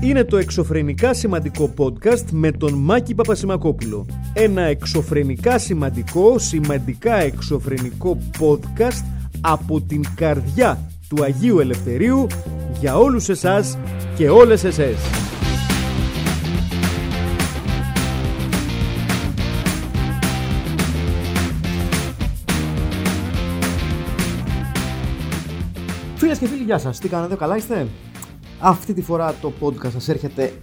είναι το εξωφρενικά σημαντικό podcast με τον Μάκη Παπασημακόπουλο. Ένα εξωφρενικά σημαντικό, σημαντικά εξωφρενικό podcast από την καρδιά του Αγίου Ελευθερίου για όλους εσάς και όλες εσές. Φίλες και φίλοι, γεια σας. Τι κάνετε, καλά είστε; Αυτή τη φορά το podcast σας έρχεται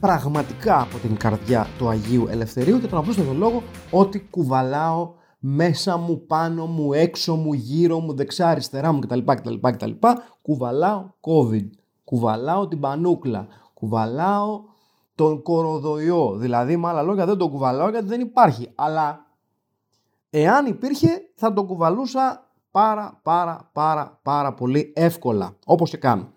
πραγματικά από την καρδιά του Αγίου Ελευθερίου και τον απλούστατο λόγο ότι κουβαλάω μέσα μου, πάνω μου, έξω μου, γύρω μου, δεξιά, αριστερά μου κτλ. κτλ, κτλ. Κουβαλάω COVID. Κουβαλάω την πανούκλα. Κουβαλάω τον κοροδοϊό. Δηλαδή, με άλλα λόγια, δεν τον κουβαλάω γιατί δεν υπάρχει. Αλλά εάν υπήρχε, θα τον κουβαλούσα πάρα πάρα πάρα πάρα πολύ εύκολα. Όπως και κάνω.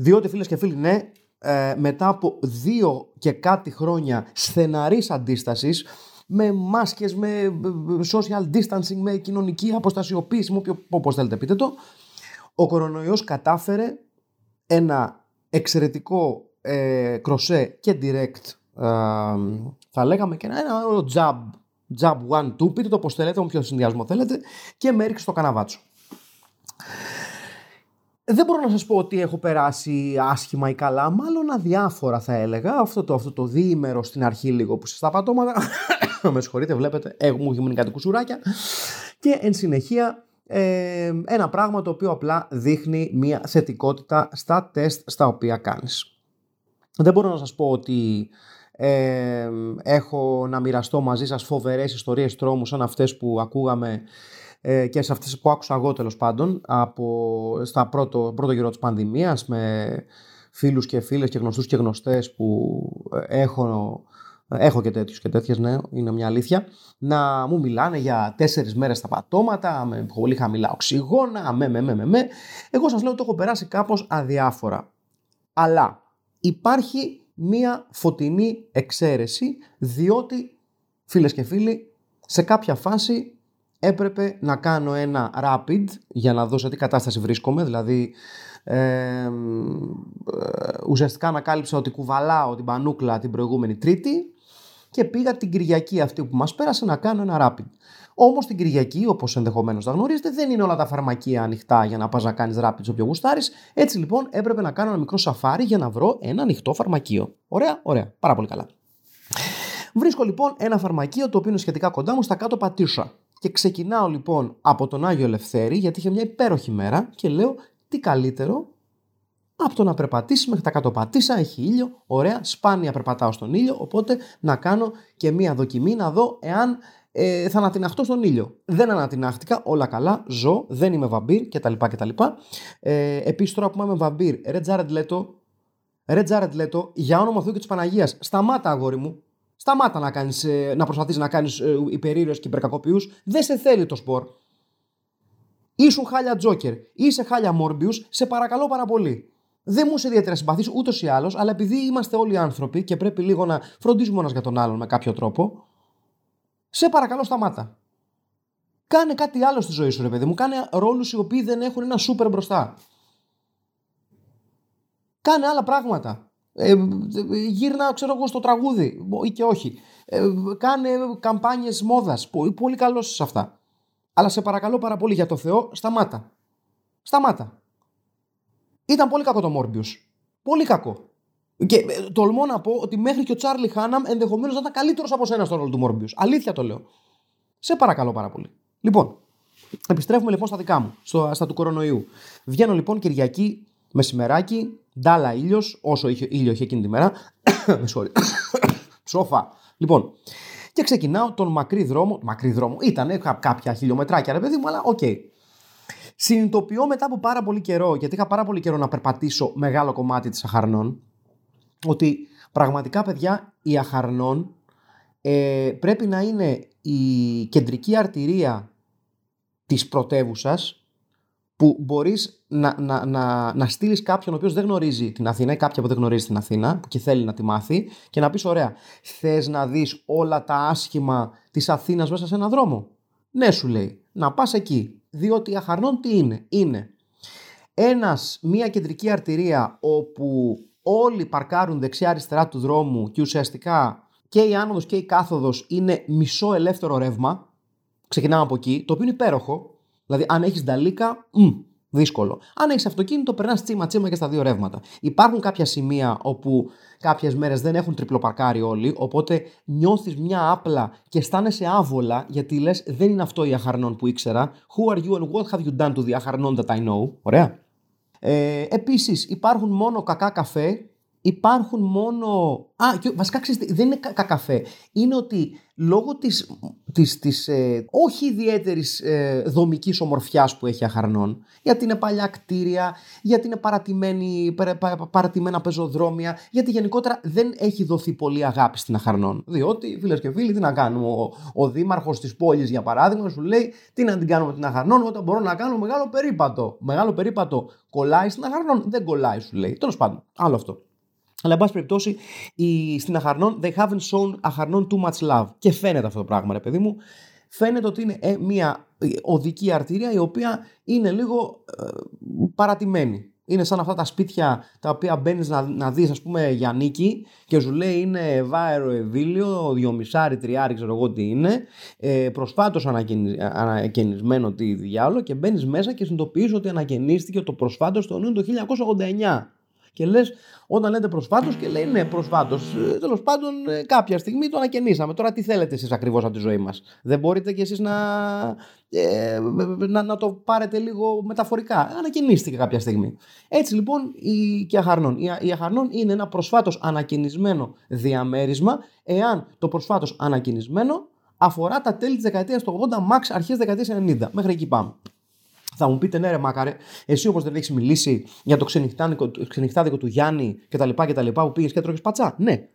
Διότι φίλες και φίλοι, ναι, ε, μετά από δύο και κάτι χρόνια στεναρής αντίστασης, με μάσκες, με social distancing, με κοινωνική αποστασιοποίηση, με όπως θέλετε πείτε το, ο κορονοϊός κατάφερε ένα εξαιρετικό ε, κροσέ και direct, ε, θα λέγαμε και ένα, ένα jab, jab one, two, πείτε το όπως θέλετε, με ποιο συνδυασμό θέλετε, και με έριξε στο καναβάτσο. Δεν μπορώ να σας πω ότι έχω περάσει άσχημα ή καλά, μάλλον αδιάφορα θα έλεγα. Αυτό το, αυτό το διήμερο στην αρχή λίγο που στα πατώματα, με συγχωρείτε βλέπετε, μου έχει μείνει κάτι κουσουράκια. Και εν συνεχεία ε, ένα πράγμα το οποίο απλά δείχνει μια θετικότητα στα τεστ στα οποία κάνεις. Δεν μπορώ να σας πω ότι ε, έχω να μοιραστώ μαζί σας φοβερές ιστορίες τρόμους σαν αυτές που ακούγαμε ε, και σε αυτές που άκουσα εγώ τέλος πάντων από, στα πρώτο, πρώτο γύρο της πανδημίας με φίλους και φίλες και γνωστούς και γνωστές που ε, έχω, έχω και τέτοιους και τέτοιες, ναι, είναι μια αλήθεια, να μου μιλάνε για τέσσερις μέρες στα πατώματα, με πολύ χαμηλά οξυγόνα, με, με, με, με, με. Εγώ σας λέω ότι το έχω περάσει κάπως αδιάφορα. Αλλά υπάρχει μία φωτεινή εξαίρεση, διότι, φίλες και φίλοι, σε κάποια φάση έπρεπε να κάνω ένα rapid για να δω σε τι κατάσταση βρίσκομαι, δηλαδή ε, ουσιαστικά ανακάλυψα ότι κουβαλάω την πανούκλα την προηγούμενη Τρίτη και πήγα την Κυριακή αυτή που μας πέρασε να κάνω ένα rapid. Όμως την Κυριακή, όπως ενδεχομένως θα γνωρίζετε, δεν είναι όλα τα φαρμακεία ανοιχτά για να πας να κάνεις rapid όποιο γουστάρεις. Έτσι λοιπόν έπρεπε να κάνω ένα μικρό σαφάρι για να βρω ένα ανοιχτό φαρμακείο. Ωραία, ωραία, πάρα πολύ καλά. Βρίσκω λοιπόν ένα φαρμακείο το οποίο είναι σχετικά κοντά μου στα κάτω πατήσα. Και ξεκινάω λοιπόν από τον Άγιο Ελευθέρη, γιατί είχε μια υπέροχη μέρα και λέω τι καλύτερο από το να περπατήσει μέχρι τα κάτω πατήσα, έχει ήλιο, ωραία, σπάνια περπατάω στον ήλιο, οπότε να κάνω και μία δοκιμή να δω εάν ε, θα ανατιναχτώ στον ήλιο. Δεν ανατινάχτηκα, όλα καλά, ζω, δεν είμαι βαμπύρ κτλ. κτλ. Ε, Επίσης τώρα που είμαι βαμπύρ, ρε Τζάρετ Λέτο, ρε Τζάρετ Λέτο, για όνομα Θεού και της Παναγίας, σταμάτα αγόρι μου, Σταμάτα να, κάνεις, ε, να προσπαθείς να κάνεις ε, υπερήρωες και υπερκακοποιούς. Δεν σε θέλει το σπορ. Ήσουν χάλια Τζόκερ, είσαι χάλια Μόρμπιους, σε παρακαλώ πάρα πολύ. Δεν μου είσαι ιδιαίτερα συμπαθής ούτως ή άλλως, αλλά επειδή είμαστε όλοι άνθρωποι και πρέπει λίγο να φροντίζουμε ένας για τον άλλον με κάποιο τρόπο, σε παρακαλώ σταμάτα. Κάνε κάτι άλλο στη ζωή σου, ρε παιδί μου. Κάνε ρόλους οι οποίοι δεν έχουν ένα σούπερ μπροστά. Κάνε άλλα πράγματα. Ε, γύρνα, ξέρω εγώ, στο τραγούδι ή και όχι. Ε, κάνε καμπάνιες μόδας. Πολύ, πολύ καλός σε αυτά. Αλλά σε παρακαλώ πάρα πολύ για το Θεό, σταμάτα. Σταμάτα. Ήταν πολύ κακό το Μόρμπιους. Πολύ κακό. Και ε, τολμώ να πω ότι μέχρι και ο Τσάρλι Χάναμ ενδεχομένως να ήταν καλύτερος από σένα στο ρόλο του Μόρμπιους. Αλήθεια το λέω. Σε παρακαλώ πάρα πολύ. Λοιπόν, επιστρέφουμε λοιπόν στα δικά μου, στο, στα του κορονοϊού. Βγαίνω λοιπόν Κυριακή μεσημεράκι, Ντάλα ήλιος, όσο είχε, ήλιο είχε εκείνη τη μέρα. Με συγχωρεί. Ψόφα. Λοιπόν, και ξεκινάω τον μακρύ δρόμο. Μακρύ δρόμο, ήταν κάποια χιλιόμετράκια, ρε παιδί μου, αλλά OK. Okay. Συνειδητοποιώ μετά από πάρα πολύ καιρό, γιατί είχα πάρα πολύ καιρό να περπατήσω μεγάλο κομμάτι της Αχαρνών, ότι πραγματικά, παιδιά, η Αχαρνών ε, πρέπει να είναι η κεντρική αρτηρία της πρωτεύουσας που μπορείς να, να, να, να στείλεις κάποιον ο οποίος δεν γνωρίζει την Αθήνα ή κάποια που δεν γνωρίζει την Αθήνα και θέλει να τη μάθει και να πεις: Ωραία, θες να δεις όλα τα άσχημα της Αθήνας μέσα σε έναν δρόμο; Ναι, σου λέει, να πας εκεί. Διότι αχαρνών τι είναι, είναι ένας, μια κεντρική αρτηρία όπου όλοι παρκάρουν δεξιά-αριστερά του δρόμου και ουσιαστικά και η άνοδος και η κάθοδος είναι μισό ελεύθερο ρεύμα. Ξεκινάμε από εκεί, το οποίο είναι υπέροχο. Δηλαδή, αν έχεις νταλίκα, μ, δύσκολο. Αν έχεις αυτοκίνητο, περνάς τσίμα τσίμα και στα δύο ρεύματα. Υπάρχουν κάποια σημεία όπου κάποιες μέρες δεν έχουν τριπλοπαρκάρει όλοι, οπότε νιώθεις μια άπλα και αισθάνεσαι άβολα γιατί λες δεν είναι αυτό η αχαρνών που ήξερα. Who are you and what have you done to the αχαρνών that I know; Ωραία. Ε, Επίσης, υπάρχουν μόνο κακά καφέ υπάρχουν μόνο... Α, και βασικά ξέρετε, δεν είναι κα- καφέ. Είναι ότι λόγω της, της, της ε, όχι ιδιαίτερης ε, δομικής ομορφιάς που έχει αχαρνών, γιατί είναι παλιά κτίρια, γιατί είναι παρατημένη, παρα, παρα- παρατημένα πεζοδρόμια, γιατί γενικότερα δεν έχει δοθεί πολύ αγάπη στην αχαρνών. Διότι, φίλες και φίλοι, τι να κάνουμε. Ο, ο δήμαρχος της πόλης, για παράδειγμα, σου λέει τι να την κάνουμε την αχαρνών όταν μπορώ να κάνω μεγάλο περίπατο. Μεγάλο περίπατο κολλάει στην αχαρνών, δεν κολλάει, σου λέει. Τέλος πάντων, άλλο αυτό. Αλλά, εν πάση περιπτώσει, η, στην Αχαρνών, they haven't shown Αχαρνών too much love. Και φαίνεται αυτό το πράγμα, ρε παιδί μου. Φαίνεται ότι είναι ε, μια οδική αρτηρία η οποία είναι λίγο ε, παρατημένη. Είναι σαν αυτά τα σπίτια τα οποία μπαίνεις να, να δεις, ας πούμε, για νίκη και σου λέει είναι βάερο ευήλιο, δυομισάρι, τριάρι, ξέρω εγώ τι είναι. Ε, Προσφάτως ανακαινισμένο τι διάλογο και μπαίνεις μέσα και συνειδητοποιείς ότι ανακαινίστηκε το προσφάτως το Ιούνιο του 1989. Και λες, όταν λέτε προσφάτω και λέει ναι, προσφάτω. Τέλος πάντων, ε, κάποια στιγμή το ανακαινήσαμε. Τώρα τι θέλετε εσείς ακριβώς από τη ζωή μας; Δεν μπορείτε κι εσείς να, ε, να, να το πάρετε λίγο μεταφορικά; Ανακαινίστηκε κάποια στιγμή. Έτσι λοιπόν η, και αχαρνών. Η, η αχαρνών είναι ένα προσφάτως ανακαινισμένο διαμέρισμα, εάν το προσφάτως ανακαινισμένο αφορά τα τέλη της δεκαετίας του 80, max αρχές δεκαετίας 90. Μέχρι εκεί πάμε. Θα μου πείτε, ναι, ρε Μάκαρε, εσύ όπως δεν έχεις μιλήσει για το ξενυχτάδικο του Γιάννη κτλ. κτλ που πήγες και τρώγες πατσά. Ναι.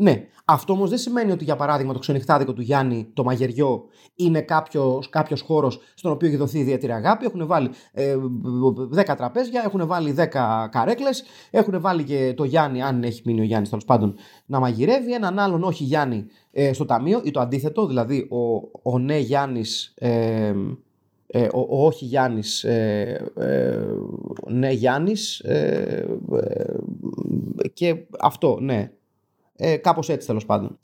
Ναι. Αυτό όμως δεν σημαίνει ότι για παράδειγμα το ξενυχτάδικο του Γιάννη, το μαγειριό, είναι κάποιο κάποιος χώρος στον οποίο έχει δοθεί ιδιαίτερη αγάπη. Έχουν βάλει ε, 10 τραπέζια, έχουν βάλει 10 καρέκλες, έχουν βάλει και το Γιάννη, αν έχει μείνει ο Γιάννης τέλος πάντων, να μαγειρεύει. Έναν άλλον όχι Γιάννη ε, στο ταμείο ή το αντίθετο, δηλαδή ο, ο ναι Γιάννης. Ε, ε, ο, ο όχι Γιάννης, ε, ε, ναι Γιάννης ε, και αυτό, ναι. Ε, κάπως έτσι τέλος πάντων.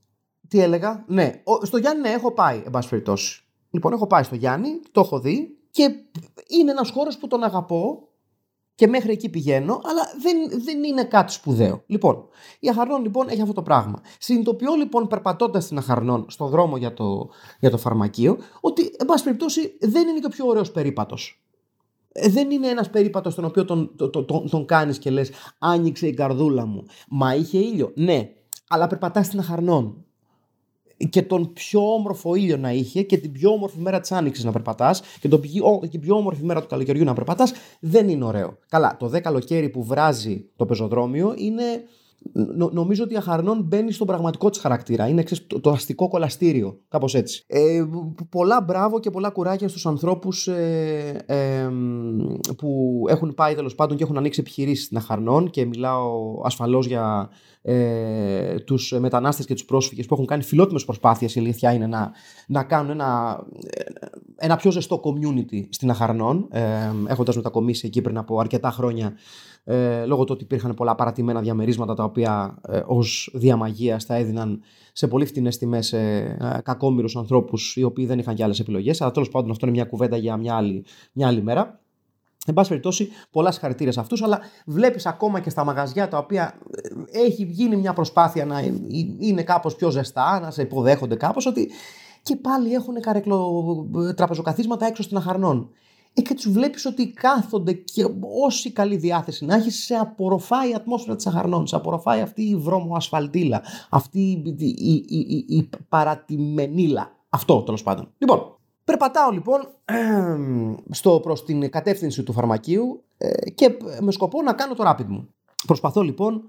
Τι έλεγα, ναι. Ο, στο Γιάννη ναι, έχω πάει, εν πάση περιπτώσει. Λοιπόν, έχω πάει στο Γιάννη, το έχω δει και είναι ένας χώρος που τον αγαπώ και μέχρι εκεί πηγαίνω, αλλά δεν, δεν είναι κάτι σπουδαίο. Λοιπόν, η Αχαρνών λοιπόν έχει αυτό το πράγμα. Συνειδητοποιώ λοιπόν περπατώντας την Αχαρνών στον δρόμο για το, για το φαρμακείο, ότι εν πάση περιπτώσει δεν είναι και ο πιο ωραίος περίπατος. Δεν είναι ένας περίπατος τον οποίο τον, τον, τον, τον κάνεις και λες: Άνοιξε η καρδούλα μου. Μα είχε ήλιο. Ναι, αλλά περπατάς στην Αχαρνών και τον πιο όμορφο ήλιο να είχε και την πιο όμορφη μέρα της Άνοιξης να περπατάς και τον πιο, την πιο όμορφη μέρα του καλοκαιριού να περπατάς, δεν είναι ωραίο. Καλά, το δε καλοκαίρι που βράζει το πεζοδρόμιο είναι. Νο, νομίζω ότι η Αχαρνών μπαίνει στον πραγματικό της χαρακτήρα. Είναι ξέρεις, το, το, αστικό κολαστήριο. Κάπως έτσι. Ε, πολλά μπράβο και πολλά κουράκια στους ανθρώπους ε, ε, που έχουν πάει τέλος πάντων και έχουν ανοίξει επιχειρήσεις στην Αχαρνών και μιλάω ασφαλώς για ε, τους μετανάστες και τους πρόσφυγες που έχουν κάνει φιλότιμες προσπάθειες η αλήθεια είναι να, να κάνουν ένα, ένα πιο ζεστό community στην Αχαρνών ε, έχοντας μετακομίσει εκεί πριν από αρκετά χρόνια ε, λόγω του ότι υπήρχαν πολλά παρατημένα διαμερίσματα τα οποία ε, ως διαμαγείας θα έδιναν σε πολύ φτηνές τιμές σε ε, κακόμοιρους ανθρώπους οι οποίοι δεν είχαν και άλλες επιλογές αλλά τέλος πάντων αυτό είναι μια κουβέντα για μια άλλη, μια άλλη μέρα Εν πάση περιπτώσει, πολλά συγχαρητήρια σε αυτούς, αλλά βλέπεις ακόμα και στα μαγαζιά τα οποία έχει γίνει μια προσπάθεια να είναι κάπως πιο ζεστά, να σε υποδέχονται κάπως, ότι και πάλι έχουν καρεκλο τραπεζοκαθίσματα έξω στην Αχαρνών. Ε, και τους βλέπεις ότι κάθονται και όση καλή διάθεση να έχεις, σε απορροφάει η ατμόσφαιρα της Αχαρνών, σε απορροφάει αυτή η βρώμο-ασφαλτήλα, αυτή η, η, η, η παρατημενήλα. Αυτό τέλος πάντων. Λοιπόν, Περπατάω λοιπόν στο, προς την κατεύθυνση του φαρμακείου ε, και με σκοπό να κάνω το rapid μου. Προσπαθώ λοιπόν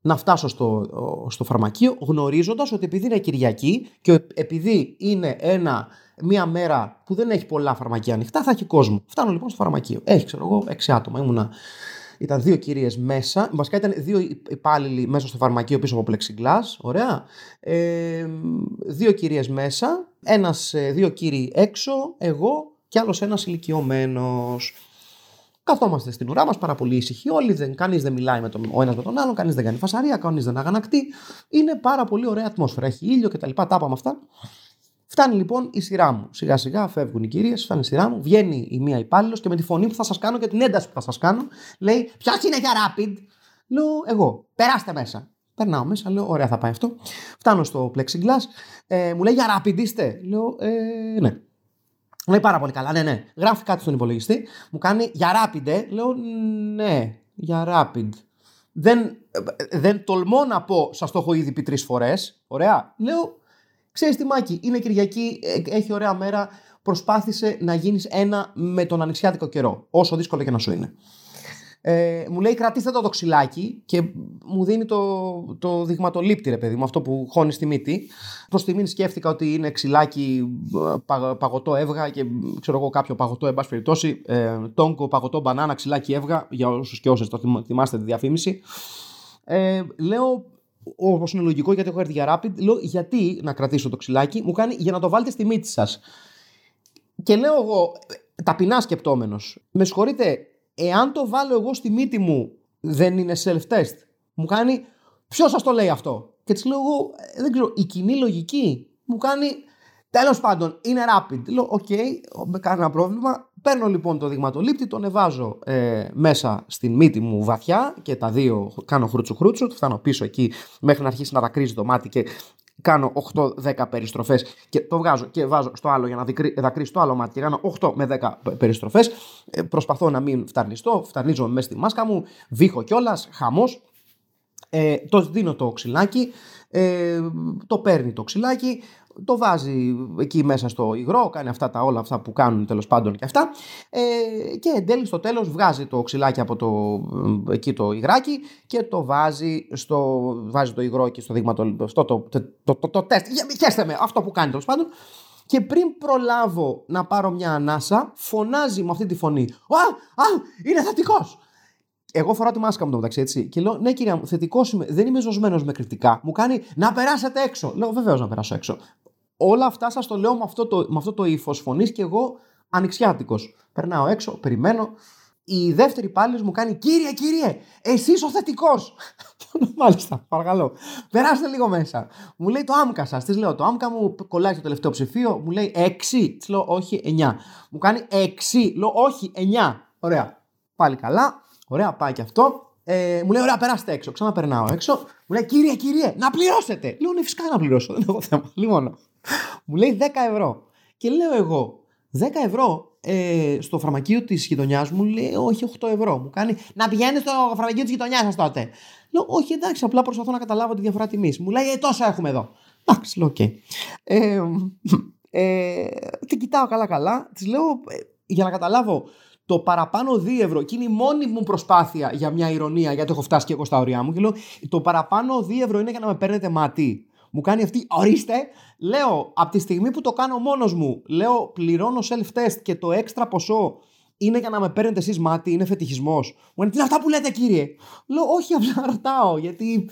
να φτάσω στο, στο φαρμακείο γνωρίζοντας ότι επειδή είναι Κυριακή και επειδή είναι ένα, μια μέρα που δεν έχει πολλά φαρμακεία ανοιχτά θα έχει κόσμο. Φτάνω λοιπόν στο φαρμακείο. Έχει ξέρω εγώ έξι άτομα. Ήμουνα ήταν δύο κυρίες μέσα. Βασικά ήταν δύο υπάλληλοι μέσα στο φαρμακείο πίσω από πλεξιγκλάς. Ωραία. Ε, δύο κυρίες μέσα. Ένας, δύο κύριοι έξω. Εγώ και άλλος ένας ηλικιωμένος. Καθόμαστε στην ουρά μας, πάρα πολύ ήσυχοι όλοι, δεν, κανείς δεν μιλάει με τον, ο ένας με τον άλλον, κανείς δεν κάνει φασαρία, κανείς δεν αγανακτεί. Είναι πάρα πολύ ωραία ατμόσφαιρα. Έχει ήλιο κτλ. Τα είπαμε αυτά. Φτάνει λοιπόν η σειρά μου. Σιγά σιγά φεύγουν οι κυρίες, φτάνει η σειρά μου. Βγαίνει η μία υπάλληλος και με τη φωνή που θα σας κάνω και την ένταση που θα σας κάνω, λέει: Ποιο είναι για rapid; Λέω: Εγώ. Περάστε μέσα. Περνάω μέσα, λέω: Ωραία, θα πάει αυτό. Φτάνω στο plexiglass. Ε, μου λέει: Για rapid είστε; Λέω: ε, Ναι. Μου λέει πάρα πολύ καλά. Ναι, ναι. Γράφει κάτι στον υπολογιστή. Μου κάνει για rapid, ε. Λέω: Ναι, για rapid. Δεν, δεν τολμώ να πω, σας το έχω ήδη πει τρεις φορές. Ωραία. Λέω: Ξέρεις τι, Μάκη, είναι Κυριακή, ε, έχει ωραία μέρα. Προσπάθησε να γίνεις ένα με τον ανοιξιάτικο καιρό, όσο δύσκολο και να σου είναι. Ε, μου λέει κρατήστε το, το ξυλάκι και μου δίνει το, το δειγματολήπτη ρε παιδί μου, αυτό που χώνεις στη μύτη. Προς τιμήν σκέφτηκα ότι είναι ξυλάκι πα, παγωτό έβγα και ξέρω εγώ κάποιο παγωτό, εν πάση περιπτώσει, ε, τόγκο, παγωτό, μπανάνα, ξυλάκι έβγα, για όσους και όσες το θυμάστε τη διαφήμιση. Ε, λέω όπως είναι λογικό γιατί έχω έρθει για rapid, λέω γιατί να κρατήσω το ξυλάκι, μου κάνει για να το βάλετε στη μύτη σας. Και λέω εγώ, ταπεινά σκεπτόμενος, με συγχωρείτε, εάν το βάλω εγώ στη μύτη μου, δεν είναι self-test. Μου κάνει, ποιος σας το λέει αυτό; Και της λέω εγώ, «Ε, δεν ξέρω, η κοινή λογική μου κάνει, τέλος πάντων, είναι rapid. Λέω, OK, okay, με κανένα πρόβλημα. Παίρνω λοιπόν το δειγματολήπτη, τον εβάζω ε, μέσα στην μύτη μου βαθιά και τα δύο κάνω χρούτσου χρούτσου, φτάνω πίσω εκεί μέχρι να αρχίσει να δακρύζει το μάτι και κάνω 8-10 περιστροφές και το βγάζω και βάζω στο άλλο για να δακρύσει το άλλο μάτι και κάνω 8 με 10 περιστροφές. Ε, προσπαθώ να μην φταρνιστώ, φταρνίζω μέσα στη μάσκα μου, βήχω κιόλας, χαμός. Ε, το δίνω το ξυλάκι, ε, το παίρνει το ξυλάκι, το βάζει εκεί μέσα στο υγρό, κάνει αυτά τα όλα αυτά που κάνουν τέλος πάντων και αυτά. Ε, και εν τέλει στο τέλος βγάζει το ξυλάκι από το, εκεί το υγράκι και το βάζει, στο, βάζει το υγρό και στο δείγμα το, το, το, το, το, το τεστ. Χαίστε με, αυτό που κάνει τέλος πάντων. Και πριν προλάβω να πάρω μια ανάσα, φωνάζει με αυτή τη φωνή. Α, α, είναι θετικός! Εγώ φοράω τη μάσκα μου το μεταξύ, έτσι. Και λέω, Ναι, κυρία μου, θετικός είμαι. Δεν είμαι ζωσμένος με κριτικά. Μου κάνει να περάσετε έξω. Λέω, Βεβαίως να περάσω έξω. Όλα αυτά σας το λέω με αυτό το, με αυτό το ύφος φωνής και εγώ ανοιξιάτικος. Περνάω έξω, περιμένω. Η δεύτερη πάλι μου κάνει Κύριε, κύριε, εσύ ο θετικός. Μάλιστα, παρακαλώ. Περάστε λίγο μέσα. Μου λέει το άμκα σας. Της λέω το άμκα μου κολλάει στο τελευταίο ψηφίο. Μου λέει 6. Της λέω όχι 9. Μου κάνει 6. Λέω όχι 9. Ωραία. Πάλι καλά. Ωραία, πάει και αυτό. Ε, μου λέει: Ωραία, περάστε έξω. Ξαναπερνάω έξω. Μου λέει: Κύριε, κύριε, να πληρώσετε. Λέω: Ναι, φυσικά να πληρώσω. Δεν έχω θέμα. Λοιπόν, μου λέει 10 ευρώ. Και λέω εγώ: 10 ευρώ ε, στο φαρμακείο της γειτονιάς μου λέει: Όχι, 8 ευρώ. Μου κάνει να πηγαίνεις στο φαρμακείο της γειτονιάς σας τότε. Λέω: Όχι, εντάξει, απλά προσπαθώ να καταλάβω τη διαφορά τιμής. Μου λέει: ε, Τόσο έχουμε εδώ. Εντάξει, λέω: OK. Okay. Ε, ε, την κοιτάω καλά-καλά. Της λέω: «Ε, Για να καταλάβω το παραπάνω 2 ευρώ, και είναι η μόνη μου προσπάθεια για μια ειρωνεία, γιατί έχω φτάσει και εγώ στα όρια μου, και λέω: Το παραπάνω 2 ευρώ είναι για να με παίρνετε μάτι. Μου κάνει αυτή, ορίστε, λέω, από τη στιγμή που το κάνω μόνος μου, λέω, πληρώνω self-test και το έξτρα ποσό είναι για να με παίρνετε εσείς μάτι, είναι φετιχισμός. Μου είναι τι είναι αυτά που λέτε, κύριε; Λέω, Όχι, απλά ρωτάω, γιατί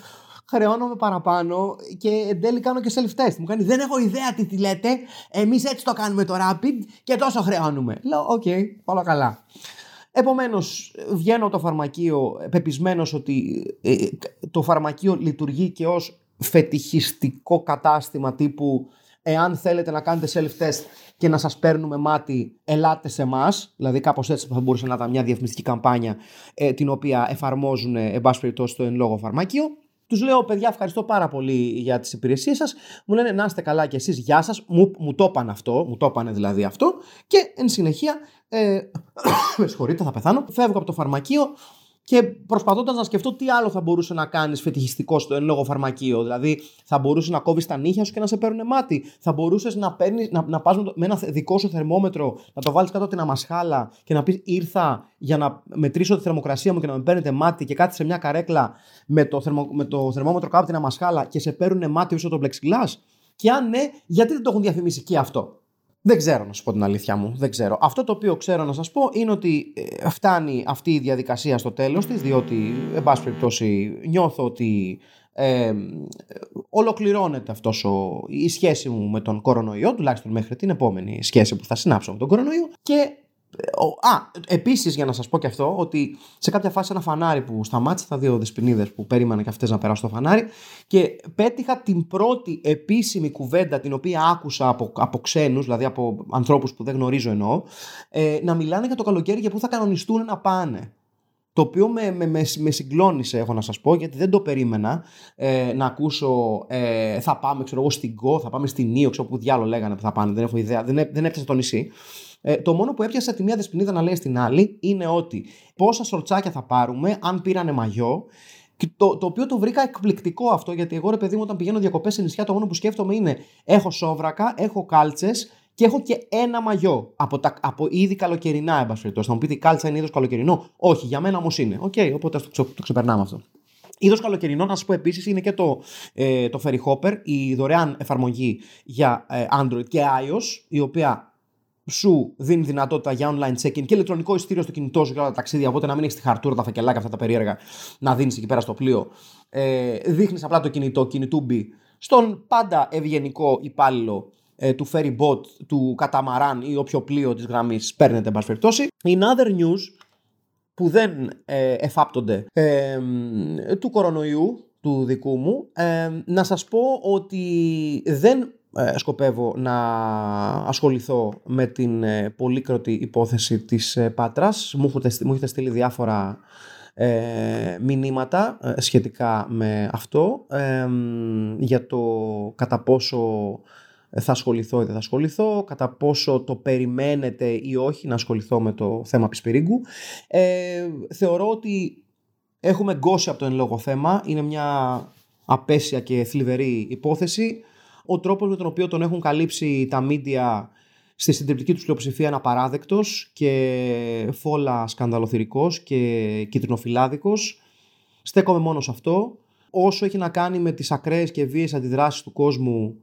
χρεώνομαι παραπάνω και εν τέλει κάνω και self-test. Μου κάνει, Δεν έχω ιδέα τι, τι λέτε. Εμείς έτσι το κάνουμε το rapid και τόσο χρεώνουμε. Λέω, OK, okay, όλα καλά. Επομένως, βγαίνω από το φαρμακείο πεπεισμένος ότι ε, το φαρμακείο λειτουργεί και ως φετιχιστικό κατάστημα τύπου εάν θέλετε να κάνετε self-test και να σας παίρνουμε μάτι, ελάτε σε εμάς. Δηλαδή κάπως έτσι θα μπορούσε να ήταν μια διαφημιστική καμπάνια ε, την οποία εφαρμόζουν ε, εν πάση περιπτώσει το εν λόγω φαρμάκιο. Τους λέω, παιδιά, ευχαριστώ πάρα πολύ για τις υπηρεσίες σας. Μου λένε, να είστε καλά κι εσείς, γεια σας. Μου, μου το είπαν αυτό, μου το είπαν δηλαδή αυτό. Και εν συνεχεία, ε, με συγχωρείτε, θα πεθάνω. Φεύγω από το φαρμακείο, και προσπαθώντας να σκεφτώ τι άλλο θα μπορούσε να κάνεις φετιχιστικό στο εν λόγω φαρμακείο. Δηλαδή, θα μπορούσε να κόβεις τα νύχια σου και να σε παίρνουν μάτι. Θα μπορούσες να, παίρνεις, να, να πας με ένα δικό σου θερμόμετρο, να το βάλεις κάτω από την αμασχάλα και να πεις ήρθα για να μετρήσω τη θερμοκρασία μου και να με παίρνετε μάτι και κάτι σε μια καρέκλα με το, θερμο, με το θερμόμετρο κάτω από την αμασχάλα και σε παίρνουν μάτι πίσω το plexiglass. Και αν ναι, γιατί δεν το έχουν διαφημίσει και αυτό; Δεν ξέρω να σου πω την αλήθεια μου. Δεν ξέρω. Αυτό το οποίο ξέρω να σας πω είναι ότι ε, φτάνει αυτή η διαδικασία στο τέλος της, διότι, εν πάση περιπτώσει, νιώθω ότι ε, ολοκληρώνεται αυτός ο, η σχέση μου με τον κορονοϊό, τουλάχιστον μέχρι την επόμενη σχέση που θα συνάψω με τον κορονοϊό και Α, επίσης για να σας πω και αυτό, ότι σε κάποια φάση ένα φανάρι που σταμάτησε, τα δύο δεσποινίδες που περίμεναν και αυτές να περάσουν το φανάρι, και πέτυχα την πρώτη επίσημη κουβέντα την οποία άκουσα από, από ξένους, δηλαδή από ανθρώπους που δεν γνωρίζω εννοώ, ε, να μιλάνε για το καλοκαίρι και πού θα κανονιστούν να πάνε. Το οποίο με, με, με, με συγκλώνησε, έχω να σας πω, γιατί δεν το περίμενα ε, να ακούσω ε, θα πάμε, ξέρω εγώ, στην Go, θα πάμε στην Νίο, ξέρω που διάλογο λέγανε που θα πάνε, δεν έχω ιδέα, δεν, δεν έπιασε το νησί. Ε, το μόνο που έπιασε τη μία δεσποινίδα να λέει στην άλλη είναι ότι πόσα σορτσάκια θα πάρουμε αν πήρανε μαγιό. το, το οποίο το βρήκα εκπληκτικό αυτό, γιατί εγώ ρε παιδί μου, όταν πηγαίνω διακοπές σε νησιά, το μόνο που σκέφτομαι είναι έχω σόβρακα, έχω κάλτσες και έχω και ένα μαγιό από, τα, από είδη καλοκαιρινά, εν Θα μου πείτε, η κάλτσα είναι είδος καλοκαιρινό; Όχι, για μένα όμως είναι. OK, okay, οπότε το, το ξεπερνάμε αυτό. Είδος καλοκαιρινό, να σας πω επίσης, είναι και το, ε, το Ferry Hopper, η δωρεάν εφαρμογή για ε, Android και iOS, η οποία σου δίνει δυνατότητα για online check-in και ηλεκτρονικό εισιτήριο στο κινητό σου για όλα τα ταξίδια. Οπότε να μην έχεις τη χαρτούρα, τα φακελάκια αυτά τα περίεργα να δίνεις εκεί πέρα στο πλοίο. Ε, Δείχνεις απλά το κινητό, κινητούμπι, στον πάντα ευγενικό υπάλληλο ε, του ferry boat, του καταμαράν ή όποιο πλοίο της γραμμής παίρνετε, εν πάση περιπτώσει. In other news που δεν ε, εφάπτονται ε, του κορονοϊού του δικού μου, ε, να σας πω ότι δεν ε, σκοπεύω να ασχοληθώ με την ε, πολύκροτη υπόθεση της ε, Πάτρας. Μου έχετε, στείλει διάφορα μηνύματα σχετικά με αυτό για το κατά πόσο θα ασχοληθώ ή δεν θα ασχοληθώ, κατά πόσο το περιμένετε ή όχι να ασχοληθώ με το θέμα Πισπυρίγκου. θεωρώ ότι έχουμε γκώσει από το εν λόγω θέμα, είναι μια απέσια και θλιβερή υπόθεση ο τρόπος με τον οποίο τον έχουν καλύψει τα μίντια στη συντριπτική τους πλειοψηφία είναι απαράδεκτος και φόλα σκανδαλοθυρικός και κυτρινοφυλάδικος. Στέκομαι μόνος σε αυτό. Όσο έχει να κάνει με τις ακραίες και βίαιες αντιδράσεις του κόσμου,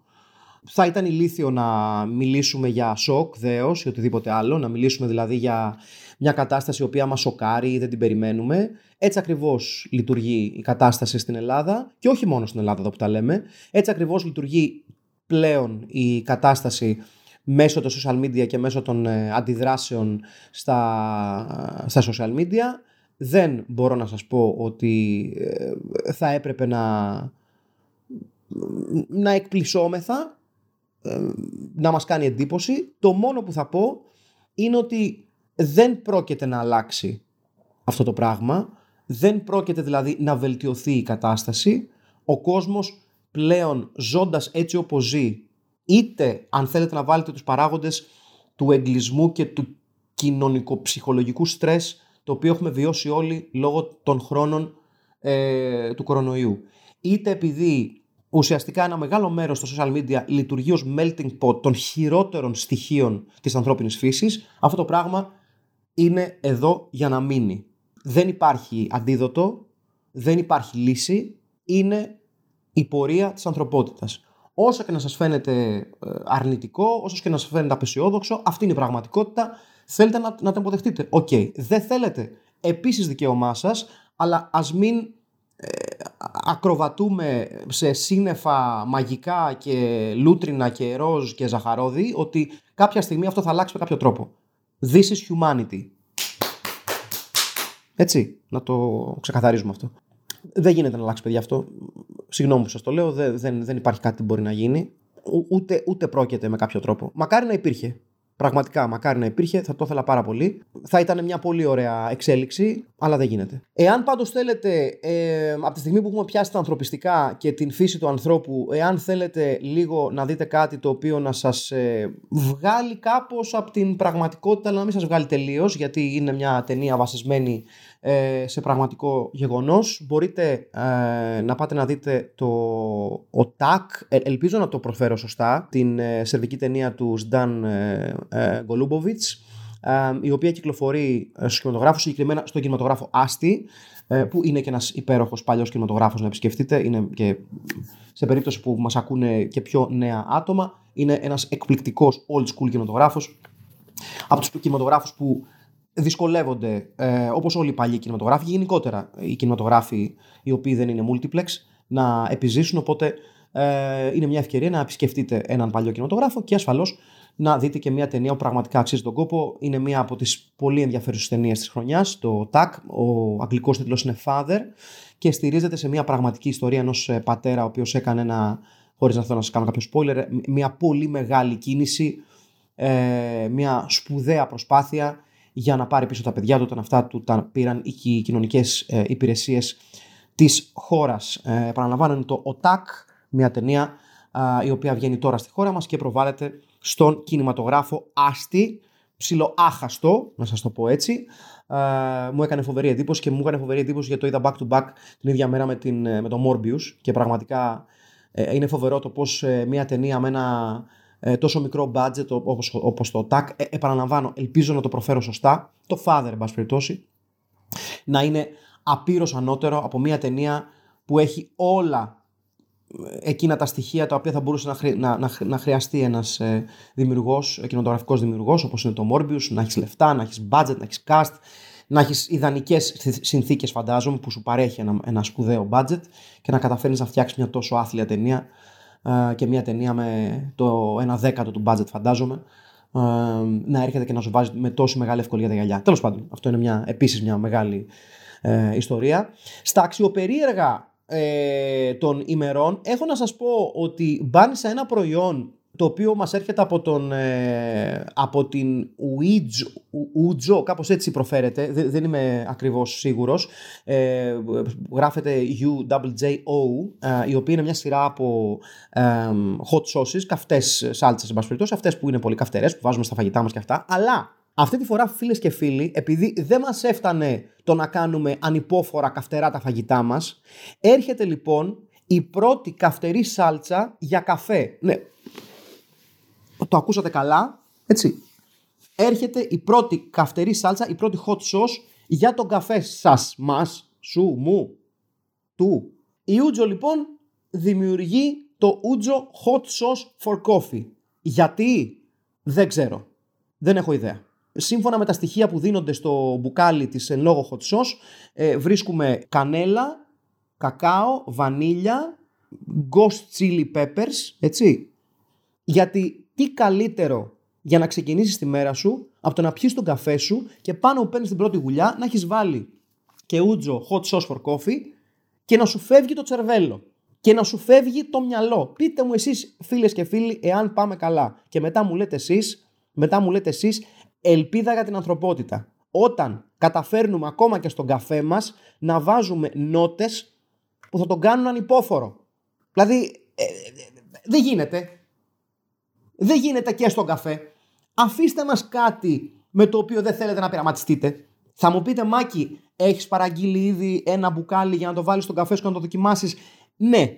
θα ήταν ηλίθιο να μιλήσουμε για σοκ, δέος ή οτιδήποτε άλλο, να μιλήσουμε δηλαδή για μια κατάσταση η οποία μας σοκάρει ή δεν την περιμένουμε. Έτσι ακριβώς λειτουργεί η κατάσταση στην Ελλάδα και όχι μόνο στην Ελλάδα εδώ που τα λέμε. Έτσι ακριβώς λειτουργεί πλέον η κατάσταση μέσω των social media και μέσω των ε, αντιδράσεων στα, στα social media. Δεν μπορώ να σας πω ότι ε, θα έπρεπε να, να εκπλησώμεθα, ε, να μας κάνει εντύπωση. Το μόνο που θα πω είναι ότι δεν πρόκειται να αλλάξει αυτό το πράγμα. Δεν πρόκειται δηλαδή να βελτιωθεί η κατάσταση. Ο κόσμος πλέον ζώντας έτσι όπως ζει, είτε αν θέλετε να βάλετε τους παράγοντες του εγκλισμού και του κοινωνικο-ψυχολογικού στρες το οποίο έχουμε βιώσει όλοι λόγω των χρόνων ε, του κορονοϊού. Είτε επειδή ουσιαστικά ένα μεγάλο μέρος στο social media λειτουργεί ως melting pot των χειρότερων στοιχείων της ανθρώπινης φύσης, αυτό το πράγμα είναι εδώ για να μείνει. Δεν υπάρχει αντίδοτο, δεν υπάρχει λύση, είναι η πορεία της ανθρωπότητας. Όσο και να σας φαίνεται ε, αρνητικό, όσο και να σας φαίνεται απαισιόδοξο, αυτή είναι η πραγματικότητα. Θέλετε να, να την αποδεχτείτε. OK. Okay. Δεν θέλετε. Επίσης δικαίωμά σας, αλλά ας μην ε, ακροβατούμε σε σύννεφα μαγικά και λούτρινα και ροζ και ζαχαρώδη ότι κάποια στιγμή αυτό θα αλλάξει με κάποιο τρόπο. This is humanity. Έτσι, να το ξεκαθαρίζουμε αυτό. Δεν γίνεται να αλλάξει, παιδιά, αυτό. Συγγνώμη που σας το λέω, δεν, δεν, δεν υπάρχει κάτι που μπορεί να γίνει. Ούτε, ούτε πρόκειται με κάποιο τρόπο. Μακάρι να υπήρχε. Πραγματικά, μακάρι να υπήρχε, θα το ήθελα πάρα πολύ. Θα ήταν μια πολύ ωραία εξέλιξη, αλλά δεν γίνεται. Εάν πάντως θέλετε, ε, από τη στιγμή που έχουμε πιάσει τα ανθρωπιστικά και την φύση του ανθρώπου, εάν θέλετε λίγο να δείτε κάτι το οποίο να σας ε, βγάλει κάπως από την πραγματικότητα, αλλά να μην σας βγάλει τελείως, γιατί είναι μια ταινία βασισμένη ε, σε πραγματικό γεγονός. Μπορείτε ε, να πάτε να δείτε το ο ΤΑΚ, ε, ελπίζω να το προφέρω σωστά, την σερβική ταινία του Σνταν ε, η οποία κυκλοφορεί στους κινηματογράφους, συγκεκριμένα στο κινηματογράφο Άστι, που είναι και ένας υπέροχος παλιός κινηματογράφος να επισκεφτείτε, είναι και σε περίπτωση που μας ακούνε και πιο νέα άτομα, είναι ένας εκπληκτικός old school κινηματογράφος, από τους κινηματογράφους που δυσκολεύονται, ε, όπως όλοι οι παλιοί κινηματογράφοι, γενικότερα οι κινηματογράφοι οι οποίοι δεν είναι multiplex, να επιζήσουν, οπότε ε, είναι μια ευκαιρία να επισκεφτείτε έναν παλιό κινηματογράφο και ασφαλώς να δείτε και μια ταινία που πραγματικά αξίζει τον κόπο. Είναι μια από τις πολύ ενδιαφέρουσες ταινίες της χρονιάς, το TAC, ο αγγλικός τίτλος είναι Father και στηρίζεται σε μια πραγματική ιστορία ενός ε, πατέρα ο οποίος έκανε ένα, χωρίς να θέλω να σας κάνω κάποιο spoiler, μια πολύ μεγάλη κίνηση, ε, μια σπουδαία προσπάθεια για να πάρει πίσω τα παιδιά του όταν αυτά του τα πήραν οι κοινωνικές ε, υπηρεσίες της χώρας. Ε, επαναλαμβάνω είναι το ΟΤΑΚ, μια ταινία η οποία βγαίνει τώρα στη χώρα μας και προβάλλεται στον κινηματογράφο άστη, ψιλοάχαστο, να σας το πω έτσι. μου έκανε φοβερή εντύπωση και μου έκανε φοβερή εντύπωση γιατί το είδα back to back την ίδια μέρα με, την, με το Morbius και πραγματικά ε, είναι φοβερό το πώς ε, μια ταινία με ένα ε, τόσο μικρό budget όπως, όπως το TAC, ε, επαναλαμβάνω, ελπίζω να το προφέρω σωστά, το Father, εν πάση περιπτώσει, να είναι απείρως ανώτερο από μια ταινία που έχει όλα εκείνα τα στοιχεία τα οποία θα μπορούσε να, να, να, να χρειαστεί ένας ε, δημιουργός, κινηματογραφικός δημιουργός όπως είναι το Morbius, να έχεις λεφτά, να έχεις budget, να έχεις cast, να έχεις ιδανικές συνθήκες φαντάζομαι που σου παρέχει ένα, ένα σπουδαίο budget και να καταφέρεις να φτιάξεις μια τόσο άθλια ταινία. ε, και μια ταινία με το ένα δέκατο του budget φαντάζομαι ε, να έρχεται και να σου βάζει με τόση μεγάλη ευκολία τα γυαλιά. Τέλος πάντων, αυτό είναι μια, επίσης μια μεγάλη ε, ιστορία. Στα αξιοπερίεργα ε, των ημερών έχω να σας πω ότι μπάνει σε ένα προϊόν το οποίο μας έρχεται από, τον, ε, από την Ouijo, κάπως έτσι προφέρεται, δεν, δεν είμαι ακριβώς σίγουρος, ε, γράφεται UJJO, ε, η οποία είναι μια σειρά από ε, hot sauces, καυτές σάλτσες, εν πάση αυτές που είναι πολύ καυτερές, που βάζουμε στα φαγητά μας και αυτά, αλλά αυτή τη φορά φίλες και φίλοι, επειδή δεν μας έφτανε το να κάνουμε ανυπόφορα καυτερά τα φαγητά μας, έρχεται λοιπόν η πρώτη καυτερή σάλτσα για καφέ. Ναι, το ακούσατε καλά, έτσι. Έρχεται η πρώτη καυτερή σάλτσα, η πρώτη hot sauce για τον καφέ σας, μας, σου, μου, του. Η Ούτζο λοιπόν δημιουργεί το Ούτζο Hot Sauce for Coffee. Γιατί; Δεν ξέρω. Δεν έχω ιδέα. Σύμφωνα με τα στοιχεία που δίνονται στο μπουκάλι της εν λόγω hot sauce, ε, βρίσκουμε κανέλα, κακάο, βανίλια, ghost chili peppers, έτσι. Γιατί τι καλύτερο για να ξεκινήσεις τη μέρα σου από το να πιεις τον καφέ σου και πάνω που παίρνεις την πρώτη γουλιά να έχεις βάλει και ούτζο hot sauce for coffee και να σου φεύγει το τσερβέλο και να σου φεύγει το μυαλό. Πείτε μου εσείς φίλες και φίλοι εάν πάμε καλά και μετά μου λέτε εσείς, μετά μου λέτε εσείς ελπίδα για την ανθρωπότητα. Όταν καταφέρνουμε ακόμα και στον καφέ μας να βάζουμε νότες που θα τον κάνουν ανυπόφορο. Δηλαδή, ε, ε, δεν γίνεται. Δεν γίνεται και στον καφέ. Αφήστε μας κάτι με το οποίο δεν θέλετε να πειραματιστείτε. Θα μου πείτε, Μάκη, έχεις παραγγείλει ήδη ένα μπουκάλι για να το βάλεις στον καφέ σου και να το δοκιμάσεις; Ναι.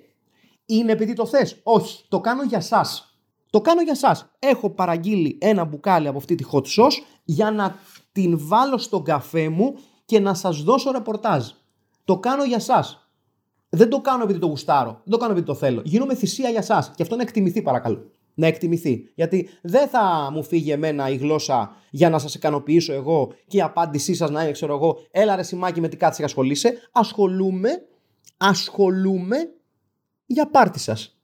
Είναι επειδή το θες; Όχι. Το κάνω για σας. Το κάνω για σας. Έχω παραγγείλει ένα μπουκάλι από αυτή τη hot sauce για να την βάλω στον καφέ μου και να σας δώσω ρεπορτάζ. Το κάνω για σας. Δεν το κάνω επειδή το γουστάρω. Δεν το κάνω επειδή το θέλω. Γίνομαι θυσία για σας. Και αυτό να εκτιμηθεί παρακαλώ. Να εκτιμηθεί. Γιατί δεν θα μου φύγει εμένα η γλώσσα για να σας ικανοποιήσω εγώ και η απάντησή σας να είναι, ξέρω εγώ, έλα ρε σημάκι με τι κάτσε ασχολείσαι. Ασχολούμαι, ασχολούμαι για πάρτι σας.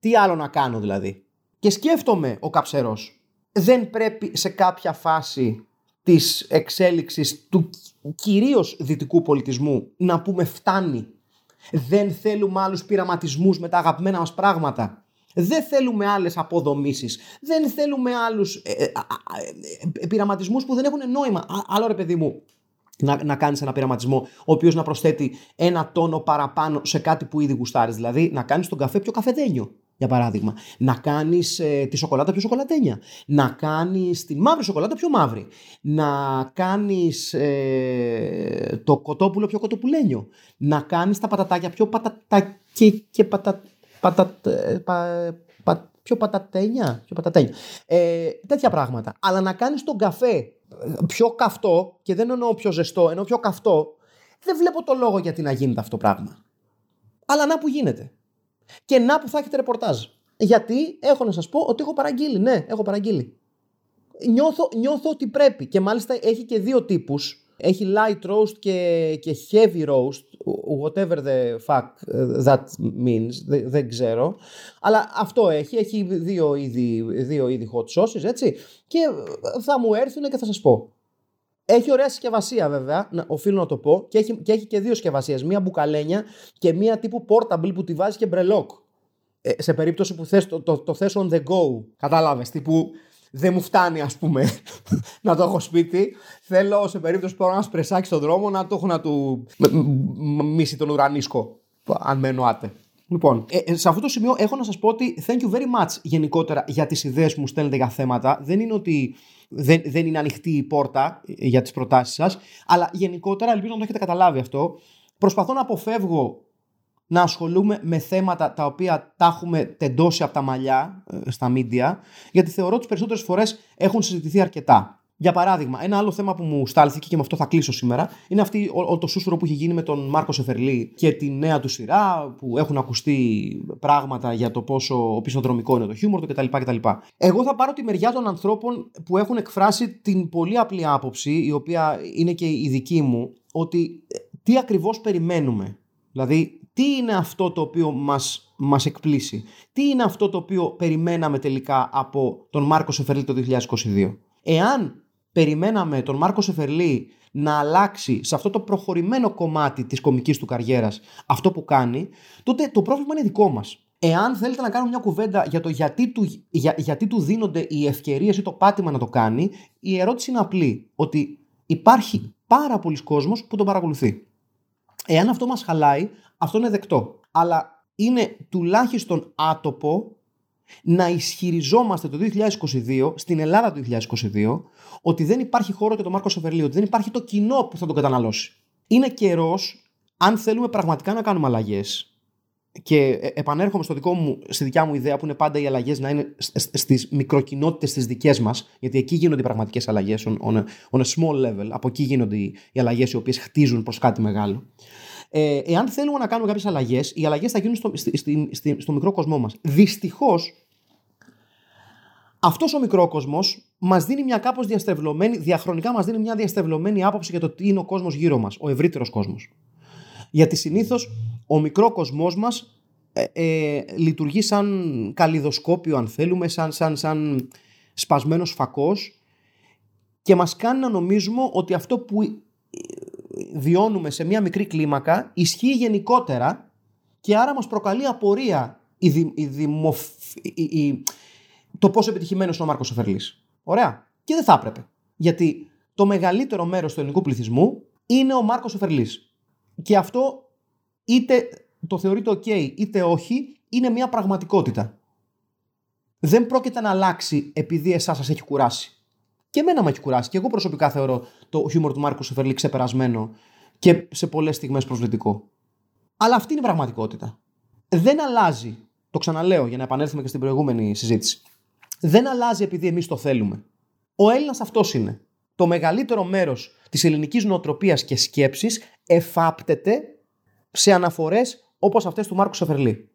Τι άλλο να κάνω δηλαδή. Και σκέφτομαι ο καψερός. Δεν πρέπει σε κάποια φάση της εξέλιξης του κυρίως δυτικού πολιτισμού να πούμε φτάνει. Δεν θέλουμε άλλους πειραματισμούς με τα αγαπημένα μας πράγματα. Δεν θέλουμε άλλες αποδομήσεις. Δεν θέλουμε άλλους ε, ε, ε, πειραματισμούς που δεν έχουν νόημα. Άλλο ρε παιδί μου, να, να κάνεις ένα πειραματισμό ο οποίος να προσθέτει ένα τόνο παραπάνω σε κάτι που ήδη γουστάρεις. Δηλαδή να κάνεις τον καφέ πιο καφεδένιο για παράδειγμα. Να κάνεις ε, τη σοκολάτα πιο σοκολατένια. Να κάνεις τη μαύρη σοκολάτα πιο μαύρη. Να κάνεις ε, το κοτόπουλο πιο κοτοπουλένιο. Να κάνεις τα πατατάκια πιο πατατάκι και πατα, πατα, ε, πα, πιο πατατένια. Πιο πατατένια. Ε, τέτοια πράγματα. Αλλά να κάνεις τον καφέ πιο καυτό, και δεν εννοώ πιο ζεστό, εννοώ πιο καυτό, δεν βλέπω το λόγο γιατί να γίνεται αυτό το πράγμα. Αλλά να που γίνεται. Και να που θα έχετε ρεπορτάζ. Γιατί έχω να σας πω ότι έχω παραγγείλει. Ναι, έχω παραγγείλει. Νιώθω, νιώθω ότι πρέπει. Και μάλιστα έχει και δύο τύπους. Έχει light roast και, και heavy roast. whatever the fuck that means, δεν, ξέρω. Αλλά αυτό έχει, έχει δύο είδη, δύο είδη hot sauces, έτσι. Και θα μου έρθουν και θα σας πω. Έχει ωραία συσκευασία βέβαια, οφείλω να το πω, και έχει και, έχει και δύο συσκευασίες. Μία μπουκαλένια και μία τύπου portable που τη βάζει και μπρελόκ. Ε, σε περίπτωση που θες, το, το, το θες on the go. Κατάλαβες, τύπου δεν μου φτάνει ας πούμε να το έχω σπίτι. Θέλω σε περίπτωση που πάω ένα σπρεσάκι στον δρόμο να το έχω να του μίσει τον ουρανίσκο. Αν με εννοάτε. Λοιπόν, ε, ε, σε αυτό το σημείο έχω να σας πω ότι thank you very much γενικότερα για τις ιδέες που μου στέλνετε για θέματα. Δεν είναι ότι δεν, δεν είναι ανοιχτή η πόρτα για τις προτάσεις σας, αλλά γενικότερα ελπίζω να το έχετε καταλάβει αυτό. Προσπαθώ να αποφεύγω να ασχολούμαι με θέματα τα οποία τα έχουμε τεντώσει από τα μαλλιά ε, στα μίντια, γιατί θεωρώ ότι τις περισσότερες φορές έχουν συζητηθεί αρκετά. Για παράδειγμα, ένα άλλο θέμα που μου στάλθηκε και με αυτό θα κλείσω σήμερα είναι αυτή ο, το σούσουρο που έχει γίνει με τον Μάρκο Σεφερλί και τη νέα του σειρά που έχουν ακουστεί πράγματα για το πόσο οπισθοδρομικό είναι το χιούμορ του κτλ, κτλ. Εγώ θα πάρω τη μεριά των ανθρώπων που έχουν εκφράσει την πολύ απλή άποψη, η οποία είναι και η δική μου, ότι ε, τι ακριβώς περιμένουμε. Δηλαδή, τι είναι αυτό το οποίο μας, μας εκπλήσει; Τι είναι αυτό το οποίο περιμέναμε τελικά από τον Μάρκο Σεφερλί το 2022. Εάν περιμέναμε τον Μάρκο Σεφερλί να αλλάξει σε αυτό το προχωρημένο κομμάτι της κομικής του καριέρας αυτό που κάνει, τότε το πρόβλημα είναι δικό μας. Εάν θέλετε να κάνουμε μια κουβέντα για το γιατί του, για, γιατί του δίνονται οι ευκαιρίες ή το πάτημα να το κάνει, η ερώτηση είναι απλή. Ότι υπάρχει πάρα πολλοί κόσμος που τον παρακολουθεί. Εάν αυτό μας χαλάει, αυτό είναι δεκτό. Αλλά είναι τουλάχιστον άτοπο να ισχυριζόμαστε το 2022, στην Ελλάδα του 2022, ότι δεν υπάρχει χώρο για τον Μάρκο Σεβερλί, ότι δεν υπάρχει το κοινό που θα τον καταναλώσει. Είναι καιρός, αν θέλουμε πραγματικά να κάνουμε αλλαγές, και ε, επανέρχομαι στο δικό μου, στη δικιά μου ιδέα που είναι πάντα οι αλλαγές να είναι στις μικροκοινότητες τις δικές μας, γιατί εκεί γίνονται οι πραγματικές αλλαγές on, on, a small level. Από εκεί γίνονται οι, οι αλλαγές οι οποίες χτίζουν προς κάτι μεγάλο. Ε, εάν θέλουμε να κάνουμε κάποιες αλλαγές, οι αλλαγές θα γίνουν στο, στη, στη, στο μικρό κοσμό μας. Δυστυχώς, αυτός ο μικρό κόσμος μας δίνει μια κάπως διαστρεβλωμένη, διαχρονικά μας δίνει μια διαστρεβλωμένη άποψη για το τι είναι ο κόσμος γύρω μας, ο ευρύτερος κόσμος. Γιατί συνήθως ο μικρό κοσμός μας ε, ε, λειτουργεί σαν καλλιδοσκόπιο, αν θέλουμε, σαν, σαν, σαν σπασμένος φακός και μας κάνει να νομίζουμε ότι αυτό που βιώνουμε σε μια μικρή κλίμακα ισχύει γενικότερα και άρα μας προκαλεί απορία η, η, δημοφ... η, το πόσο επιτυχημένος είναι ο Μάρκος Εφερλής. Ωραία. Και δεν θα έπρεπε. Γιατί το μεγαλύτερο μέρος του ελληνικού πληθυσμού είναι ο Μάρκος Εφερλής. Και αυτό είτε το θεωρείτε ok είτε όχι είναι μια πραγματικότητα. Δεν πρόκειται να αλλάξει επειδή εσάς σας έχει κουράσει. Και εμένα με έχει κουράσει. Και εγώ προσωπικά θεωρώ το χιούμορ του Μάρκου Σεφερλί ξεπερασμένο και σε πολλές στιγμές προσβλητικό. Αλλά αυτή είναι η πραγματικότητα. Δεν αλλάζει. Το ξαναλέω για να επανέλθουμε και στην προηγούμενη συζήτηση. Δεν αλλάζει επειδή εμείς το θέλουμε. Ο Έλληνας αυτός είναι. Το μεγαλύτερο μέρος της ελληνικής νοοτροπίας και σκέψης εφάπτεται σε αναφορές όπως αυτές του Μάρκου Σεφερλί.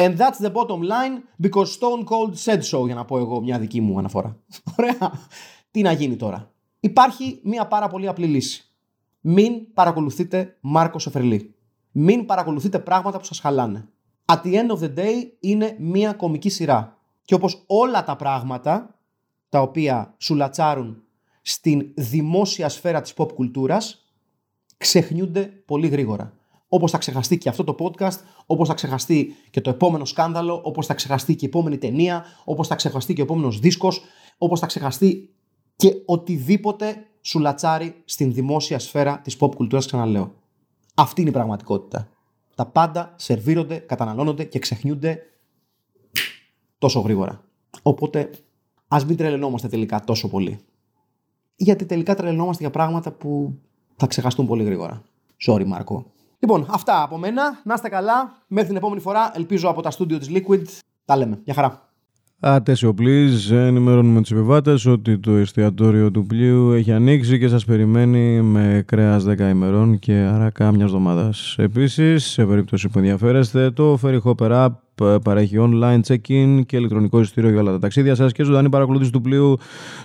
And that's the bottom line because Stone Cold said so, για να πω εγώ μια δική μου αναφορά. Ωραία. Τι να γίνει τώρα. Υπάρχει μια πάρα πολύ απλή λύση. Μην παρακολουθείτε Μάρκο Σεφερλί. Μην παρακολουθείτε πράγματα που σας χαλάνε. At the end of the day είναι μια κομική σειρά. Και όπως όλα τα πράγματα τα οποία σου λατσάρουν στην δημόσια σφαίρα της pop κουλτούρας ξεχνιούνται πολύ γρήγορα. Όπως θα ξεχαστεί και αυτό το podcast, όπως θα ξεχαστεί και το επόμενο σκάνδαλο, όπως θα ξεχαστεί και η επόμενη ταινία, όπως θα ξεχαστεί και ο επόμενος δίσκος, όπως θα ξεχαστεί και οτιδήποτε σου λατσάρει στην δημόσια σφαίρα της pop κουλτούρας, ξαναλέω. Αυτή είναι η πραγματικότητα. Τα πάντα σερβίρονται, καταναλώνονται και ξεχνιούνται τόσο γρήγορα. Οπότε, ας μην τρελαινόμαστε τελικά τόσο πολύ. Γιατί τελικά τρελαινόμαστε για πράγματα που θα ξεχαστούν πολύ γρήγορα. Sorry, Μάρκο. Λοιπόν, αυτά από μένα. Να είστε καλά. Μέχρι την επόμενη φορά. Ελπίζω από τα στούντιο της Liquid. Τα λέμε. Γεια χαρά. Ατέσιο please, ενημερώνουμε τους επιβάτες ότι το εστιατόριο του πλοίου έχει ανοίξει και σας περιμένει με κρέας 10 ημερών και άρα κάμιας εβδομάδας. Επίσης, σε περίπτωση που ενδιαφέρεστε, το Ferry Hopper App παρέχει online check-in και ηλεκτρονικό εισιτήριο για όλα τα ταξίδια σας και ζωντανή παρακολούθηση του πλοίου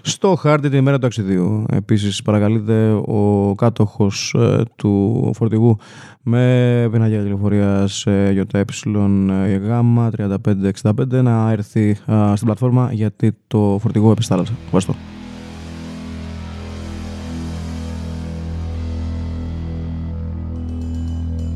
στο χάρτη την ημέρα του ταξιδίου. Επίσης, παρακαλείται ο κάτοχος ε, του φορτηγού με πινακιά τηλεφορία ΙΕ γάμα 3565 να έρθει στην πλατφόρμα γιατί το φορτηγό επιστάλασε. Ευχαριστώ.